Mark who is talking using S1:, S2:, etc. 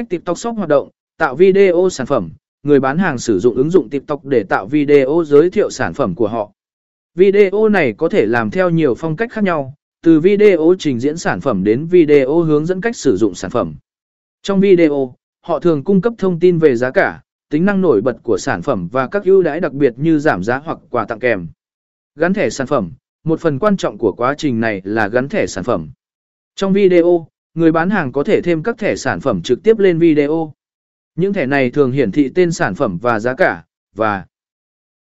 S1: Cách TikTok Shop hoạt động, tạo video sản phẩm, người bán hàng sử dụng ứng dụng TikTok để tạo video giới thiệu sản phẩm của họ. Video này có thể làm theo nhiều phong cách khác nhau, từ video trình diễn sản phẩm đến video hướng dẫn cách sử dụng sản phẩm. Trong video, họ thường cung cấp thông tin về giá cả, tính năng nổi bật của sản phẩm và các ưu đãi đặc biệt như giảm giá hoặc quà tặng kèm. Gắn thẻ sản phẩm, một phần quan trọng của quá trình này là gắn thẻ sản phẩm. Trong video, người bán hàng có thể thêm các thẻ sản phẩm trực tiếp lên video. Những thẻ này thường hiển thị tên sản phẩm và giá cả, và